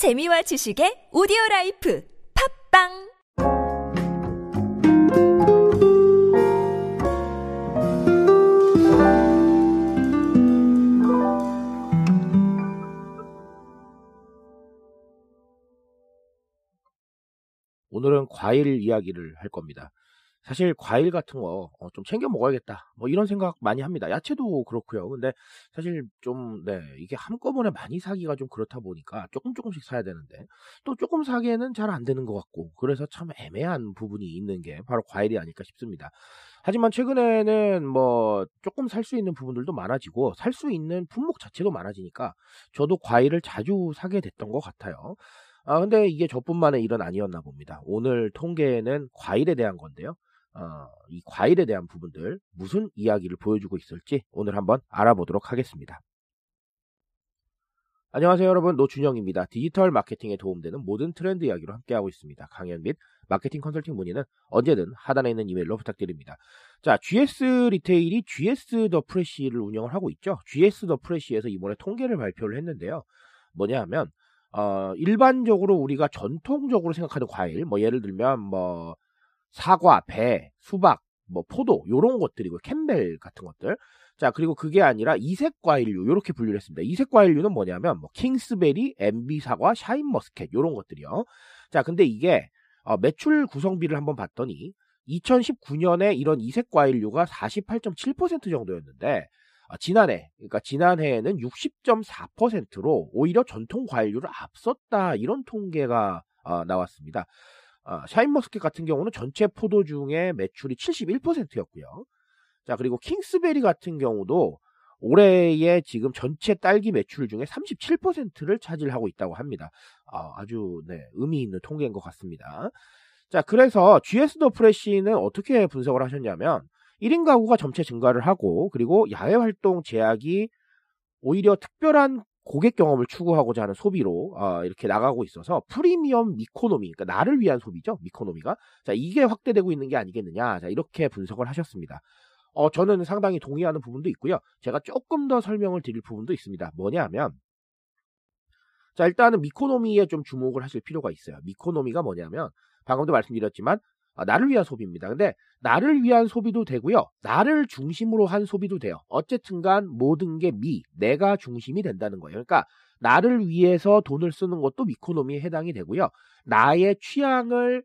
재미와 지식의 오디오 라이프 팟빵 오늘은 과일 이야기를 할 겁니다. 사실 과일 같은 거 좀 챙겨 먹어야겠다. 뭐 이런 생각 많이 합니다. 야채도 그렇고요. 근데 사실 좀 네, 이게 한꺼번에 많이 사기가 좀 그렇다 보니까 조금 조금씩 사야 되는데 또 조금 사기에는 잘 안 되는 것 같고 그래서 참 애매한 부분이 있는 게 바로 과일이 아닐까 싶습니다. 하지만 최근에는 뭐 조금 살 수 있는 부분들도 많아지고 살 수 있는 품목 자체도 많아지니까 저도 과일을 자주 사게 됐던 것 같아요. 아, 근데 이게 저뿐만의 일은 아니었나 봅니다. 오늘 통계는 과일에 대한 건데요. 어, 이 과일에 대한 부분들 무슨 이야기를 보여주고 있을지 오늘 한번 알아보도록 하겠습니다. 안녕하세요 여러분 노준영입니다. 디지털 마케팅에 도움되는 모든 트렌드 이야기로 함께하고 있습니다. 강연 및 마케팅 컨설팅 문의는 언제든 하단에 있는 이메일로 부탁드립니다. 자 GS 리테일이 GS 더 프레시를 운영을 하고 있죠. GS 더 프레시에서 이번에 통계를 발표를 했는데요. 뭐냐 하면 어, 일반적으로 우리가 전통적으로 생각하는 과일, 뭐 예를 들면 뭐 사과, 배, 수박, 뭐 포도 요런 것들이고 캠벨 같은 것들. 자 그리고 그게 아니라 이색 과일류 요렇게 분류를 했습니다. 이색 과일류는 뭐냐면 뭐 킹스베리, 엔비 사과, 샤인 머스켓 요런 것들이요. 자 근데 이게 어, 매출 구성비를 한번 봤더니 2019년에 이런 이색 과일류가 48.7% 정도였는데 아, 지난해, 그러니까 지난해에는 60.4%로 오히려 전통 과일류를 앞섰다 이런 통계가 어, 나왔습니다. 어, 샤인머스켓 같은 경우는 전체 포도 중에 매출이 71%였고요. 자 그리고 킹스베리 같은 경우도 올해의 지금 전체 딸기 매출 중에 37%를 차지하고 있다고 합니다. 아, 아주 네, 의미 있는 통계인 것 같습니다. 자 그래서 GS 더 프레시는 어떻게 분석을 하셨냐면 1인 가구가 점차 증가를 하고 그리고 야외 활동 제약이 오히려 특별한 고객 경험을 추구하고자 하는 소비로 어, 이렇게 나가고 있어서 프리미엄 미코노미, 그러니까 나를 위한 소비죠, 미코노미가. 자, 이게 확대되고 있는 게 아니겠느냐. 자, 이렇게 분석을 하셨습니다. 어, 저는 상당히 동의하는 부분도 있고요. 제가 조금 더 설명을 드릴 부분도 있습니다. 뭐냐 하면, 자, 일단은 미코노미에 좀 주목을 하실 필요가 있어요. 미코노미가 뭐냐면, 방금도 말씀드렸지만, 아, 나를 위한 소비입니다. 근데 나를 위한 소비도 되고요. 나를 중심으로 한 소비도 돼요. 어쨌든 간 모든 게 미, 내가 중심이 된다는 거예요. 그러니까 나를 위해서 돈을 쓰는 것도 미코노미에 해당이 되고요. 나의 취향을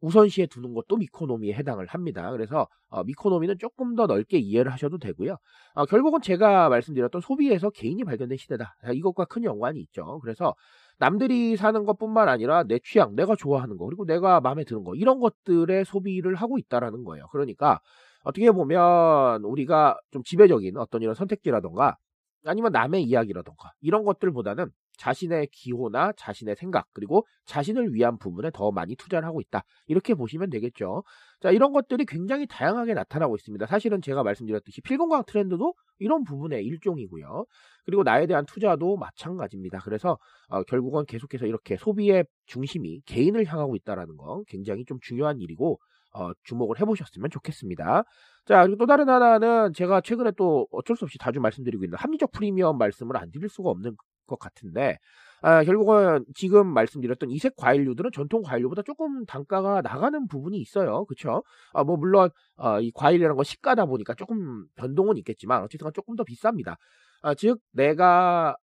우선시에 두는 것도 미코노미에 해당을 합니다. 그래서 어, 미코노미는 조금 더 넓게 이해를 하셔도 되고요. 어, 결국은 제가 말씀드렸던 소비에서 개인이 발견된 시대다. 이것과 큰 연관이 있죠. 그래서 남들이 사는 것뿐만 아니라 내 취향, 내가 좋아하는 거, 그리고 내가 마음에 드는 거, 이런 것들의 소비를 하고 있다라는 거예요. 그러니까 어떻게 보면 우리가 좀 지배적인 어떤 이런 선택지라던가 아니면 남의 이야기라던가 이런 것들보다는 자신의 기호나 자신의 생각 그리고 자신을 위한 부분에 더 많이 투자를 하고 있다. 이렇게 보시면 되겠죠. 자 이런 것들이 굉장히 다양하게 나타나고 있습니다. 사실은 제가 말씀드렸듯이 필건강 트렌드도 이런 부분의 일종이고요. 그리고 나에 대한 투자도 마찬가지입니다. 그래서 어, 결국은 계속해서 이렇게 소비의 중심이 개인을 향하고 있다라는 건 굉장히 좀 중요한 일이고 어, 주목을 해보셨으면 좋겠습니다. 자, 그리고 또 다른 하나는 제가 최근에 또 어쩔 수 없이 자주 말씀드리고 있는 합리적 프리미엄 말씀을 안 드릴 수가 없는 것 같은데, 아, 결국은 지금 말씀드렸던 이색 과일류들은 전통 과일류보다 조금 단가가 나가는 부분이 있어요. 그쵸? 아, 뭐, 물론, 어, 이 과일이라는 건 시가다 보니까 조금 변동은 있겠지만, 어쨌든 조금 더 비쌉니다. 아, 즉, 내가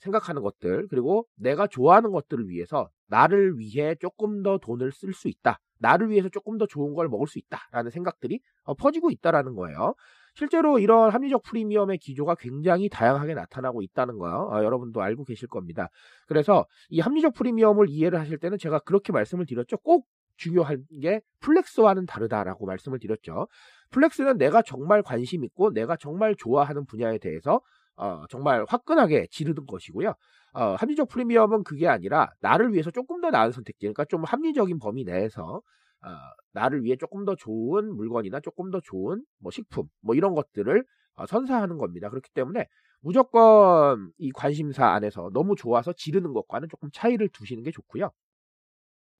생각하는 것들, 그리고 내가 좋아하는 것들을 위해서 나를 위해 조금 더 돈을 쓸 수 있다. 나를 위해서 조금 더 좋은 걸 먹을 수 있다라는 생각들이 어, 퍼지고 있다라는 거예요. 실제로 이런 합리적 프리미엄의 기조가 굉장히 다양하게 나타나고 있다는 거 어, 여러분도 알고 계실 겁니다. 그래서 이 합리적 프리미엄을 이해를 하실 때는 제가 그렇게 말씀을 드렸죠. 꼭 중요한 게 flex와는 다르다라고 말씀을 드렸죠. flex는 내가 정말 관심 있고 내가 정말 좋아하는 분야에 대해서 어, 정말 화끈하게 지르는 것이고요. 어, 합리적 프리미엄은 그게 아니라 나를 위해서 조금 더 나은 선택지, 그러니까 좀 합리적인 범위 내에서 어, 나를 위해 조금 더 좋은 물건이나 조금 더 좋은 뭐 식품, 뭐 이런 것들을 어, 선사하는 겁니다. 그렇기 때문에 무조건 이 관심사 안에서 너무 좋아서 지르는 것과는 조금 차이를 두시는 게 좋고요.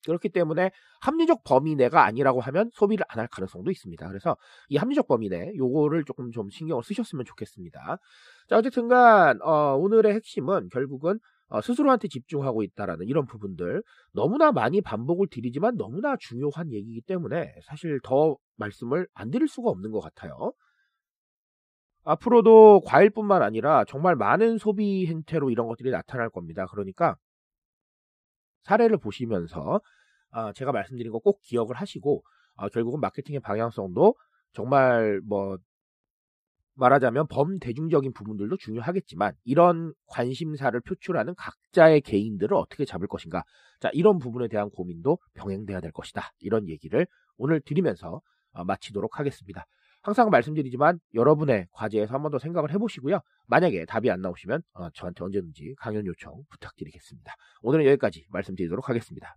그렇기 때문에 합리적 범위 내가 아니라고 하면 소비를 안 할 가능성도 있습니다. 그래서 이 합리적 범위 내 요거를 조금 좀 신경을 쓰셨으면 좋겠습니다. 자 어쨌든간 어, 오늘의 핵심은 결국은 어, 스스로한테 집중하고 있다라는 이런 부분들 너무나 많이 반복을 드리지만 너무나 중요한 얘기이기 때문에 사실 더 말씀을 안 드릴 수가 없는 것 같아요. 앞으로도 과일뿐만 아니라 정말 많은 소비 행태로 이런 것들이 나타날 겁니다. 그러니까 사례를 보시면서 아, 제가 말씀드린 거 꼭 기억을 하시고 아, 결국은 마케팅의 방향성도 정말 뭐 말하자면 범대중적인 부분들도 중요하겠지만 이런 관심사를 표출하는 각자의 개인들을 어떻게 잡을 것인가. 자 이런 부분에 대한 고민도 병행돼야 될 것이다. 이런 얘기를 오늘 드리면서 어, 마치도록 하겠습니다. 항상 말씀드리지만 여러분의 과제에서 한 번 더 생각을 해보시고요. 만약에 답이 안 나오시면 어, 저한테 언제든지 강연 요청 부탁드리겠습니다. 오늘은 여기까지 말씀드리도록 하겠습니다